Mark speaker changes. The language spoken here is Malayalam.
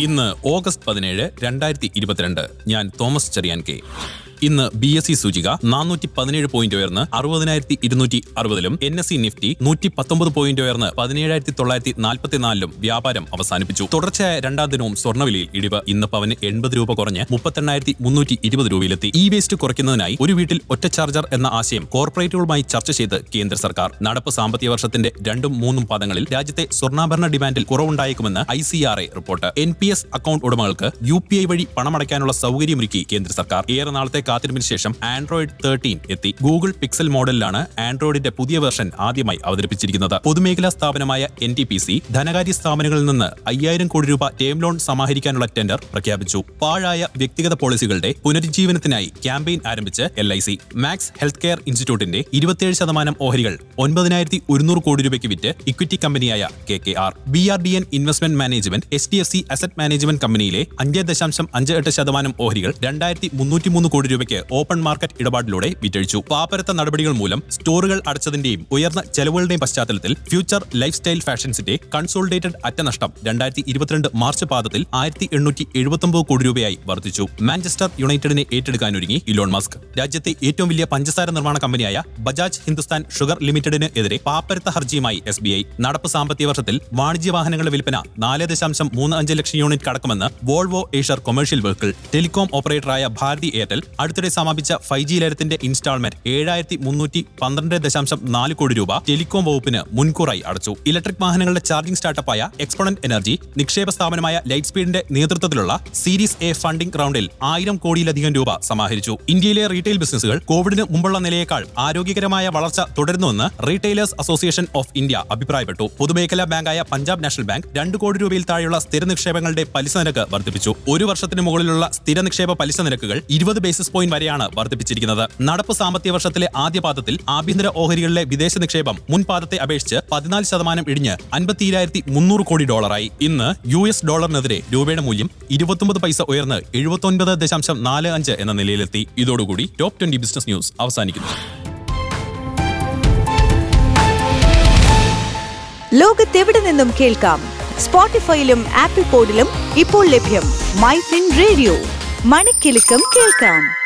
Speaker 1: ഇന്ന് ഓഗസ്റ്റ് പതിനേഴ് രണ്ടായിരത്തി ഇരുപത്തിരണ്ട്. ഞാൻ തോമസ് ചെറിയാൻ കെ. ഇന്ന് ബി എസ് സി സൂചിക നാനൂറ്റി പതിനേഴ് പോയിന്റ് ഉയർന്ന് അറുപതിനായിരത്തി ഇരുന്നൂറ്റി അറുപതിലും എൻ എസ് സി നിഫ്റ്റി നൂറ്റി പത്തൊമ്പത് പോയിന്റ് ഉയർന്ന് പതിനേഴായിരത്തി തൊള്ളായിരത്തി നാൽപ്പത്തിനാലിലും വ്യാപാരം അവസാനിപ്പിച്ചു. തുടർച്ചയായ രണ്ടാം ദിനവും സ്വർണവിലയിൽ ഇടിവ് ഇന്ന് പവന് എൺപത് രൂപ കുറഞ്ഞ് മുപ്പത്തെണ്ണായിരത്തി മുന്നൂറ്റി ഇരുപത് രൂപയിലെത്തി. ഇ വേസ്റ്റ് കുറയ്ക്കുന്നതിനായി ഒരു വീട്ടിൽ ഒറ്റ ചാർജർ എന്ന ആശയം കോർപ്പറേറ്റുകളുമായി ചർച്ച ചെയ്ത് കേന്ദ്ര സർക്കാർ. നടപ്പ് സാമ്പത്തിക വർഷത്തിന്റെ രണ്ടും മൂന്നും പാദങ്ങളിൽ രാജ്യത്തെ സ്വർണാഭരണ ഡിമാൻഡിൽ കുറവുണ്ടായേക്കുമെന്ന് I C R A report. N P S account ഉടമകൾക്ക് യു പി ഐ വഴി പണമടയ്ക്കാനുള്ള സൗകര്യമൊരുക്കി കേന്ദ്ര സർക്കാർ. ഏറെ നാളത്തെ കാത്തിരിപ്പിന് ശേഷം ആൻഡ്രോയിഡ് തേർട്ടീൻ എത്തി. ഗൂഗിൾ പിക്സൽ മോഡലിലാണ് ആൻഡ്രോയിഡിന്റെ പുതിയ വെർഷൻ ആദ്യമായി അവതരിപ്പിച്ചിരിക്കുന്നത്. പൊതുമേഖലാ സ്ഥാപനമായ എൻ ടി പി സി ധനകാര്യ സ്ഥാപനങ്ങളിൽ നിന്ന് അയ്യായിരം കോടി രൂപ ടേം ലോൺ സമാഹരിക്കാനുള്ള ടെൻഡർ പ്രഖ്യാപിച്ചു. പാഴായ വ്യക്തിഗത പോളിസികളുടെ പുനരുജ്ജീവനത്തിനായി ക്യാമ്പയിൻ ആരംഭിച്ച് L I C Max health care ഇൻസ്റ്റിറ്റ്യൂട്ടിന്റെ ഇരുപത്തിയേഴ് ശതമാനം ഓഹരികൾ ഒൻപതിനായിരത്തി ഒരുന്നൂറ് കോടി രൂപയ്ക്ക് വിറ്റ് ഇക്വിറ്റി കമ്പനിയായ K K R. B R D N investment management H D F C asset management കമ്പനിയിലെ അഞ്ച് ദശാംശം അഞ്ച് എട്ട് ശതമാനം ഓഹരികൾ രണ്ടായിരത്തി മുന്നൂറ്റിമൂന്ന് കോടി രൂപയ്ക്ക് ഓപ്പൺ മാർക്കറ്റ് ഇടപാടിലൂടെ വിറ്റഴിച്ചു. പാപ്പരത്ത നടപടികൾ മൂലം സ്റ്റോറുകൾ അടച്ചതിന്റെയും ഉയർന്ന ചെലവുകളുടെയും പശ്ചാത്തലത്തിൽ ഫ്യൂച്ചർ ലൈഫ് സ്റ്റൈൽ ഫാഷൻസിന്റെ കൺസോളിഡേറ്റഡ് അറ്റനഷ്ടം രണ്ടായിരത്തി ഇരുപത്തിരണ്ട് മാർച്ച് പാദത്തിൽ ആയിരത്തി എണ്ണൂറ്റി എഴുപത്തൊമ്പത് കോടി രൂപയായി വർദ്ധിച്ചു. മാഞ്ചസ്റ്റർ യുണൈറ്റഡിനെ ഏറ്റെടുക്കാനൊരുങ്ങി ഇലോൺ മസ്ക്. രാജ്യത്തെ ഏറ്റവും വലിയ പഞ്ചസാര നിർമ്മാണ കമ്പനിയായ ബജാജ് ഹിന്ദുസ്ഥാൻ ഷുഗർ ലിമിറ്റഡിന് എതിരെ പാപ്പരത്ത ഹർജിയുമായി എസ് ബി ഐ. നടപ്പ് സാമ്പത്തിക വർഷത്തിൽ വാണിജ്യ വാഹനങ്ങളുടെ വിൽപ്പന നാല് ദശാംശം മൂന്ന് അഞ്ച് ലക്ഷം unit കടക്കുമെന്ന് Volvo Eicher commercial vehicle telecom ഓപ്പറേറ്ററായ Bharti Airtel അടുത്തിടെ സമാപിച്ച ഫൈവ് ജി ലയത്തിന്റെ ഇൻസ്റ്റാൾമെന്റ് ഏഴായിരത്തി മുന്നൂറ്റി പന്ത്രണ്ട് ദശാംശം നാല് കോടി രൂപ ടെലികോം വകുപ്പിന് മുൻകൂറായി അടച്ചു. ഇലക്ട്രിക് വാഹനങ്ങളുടെ ചാർജിംഗ് സ്റ്റാർട്ടപ്പായ എക്സ്പോണന്റ് എനർജി നിക്ഷേപ സ്ഥാപനമായ ലൈറ്റ് സ്പീഡിന്റെ നേതൃത്വത്തിലുള്ള സീരീസ് എ ഫണ്ടിംഗ് റൗണ്ടിൽ ആയിരം കോടിയിലധികം രൂപ സമാഹരിച്ചു. ഇന്ത്യയിലെ റീറ്റെയിൽ ബിസിനസ്സുകൾ കോവിഡിന് മുമ്പുള്ള നിലയേക്കാൾ ആരോഗ്യകരമായ വളർച്ച തുടരുന്നുവെന്ന് റീറ്റെയിലേഴ്സ് അസോസിയേഷൻ ഓഫ് ഇന്ത്യ അഭിപ്രായപ്പെട്ടു. പൊതുമേഖലാ ബാങ്കായ പഞ്ചാബ് നാഷണൽ ബാങ്ക് രണ്ട് കോടി രൂപയിൽ താഴെയുള്ള സ്ഥിര നിക്ഷേപങ്ങളുടെ പലിശ നിരക്ക് വർദ്ധിപ്പിച്ചു. ഒരു വർഷത്തിന് മുകളിലുള്ള സ്ഥിര നിക്ഷേപ പലിശ നിരക്കുകൾ ഇരുപത് ബേസിസ് പോയിന്റ് വരെയാണ് വർദ്ധിപ്പിച്ചിരിക്കുന്നത്. നടപ്പ് സാമ്പത്തിക വർഷത്തിലെ ആദ്യ പാദത്തിൽ ആഭ്യന്തര ഓഹരികളിലെ വിദേശ നിക്ഷേപം മുൻപാദത്തെ അപേക്ഷിച്ച് പതിനാല് ശതമാനം ഇടിഞ്ഞ് അൻപത്തിരായിരത്തി മുന്നൂറ് കോടി ഡോളറായി. ഇന്ന് യു എസ് ഡോളറിനെതിരെ രൂപയുടെ മൂല്യം ഇരുപത്തൊമ്പത് പൈസ ഉയർന്ന് എഴുപത്തൊൻപത് ദശാംശം നാല് അഞ്ച് എന്ന നിലയിലെത്തി. ഇതോടുകൂടി ടോപ്പ് ട്വന്റി ബിസിനസ് ന്യൂസ് അവസാനിക്കുന്നു.
Speaker 2: ലോകത്തെവിടെ നിന്നും കേൾക്കാം? സ്പോട്ടിഫൈയിലും ആപ്പിൾ പോഡിലും ഇപ്പോൾ ലഭ്യം. My radio. മണിക്കിലുക്കം കേൾക്കാം.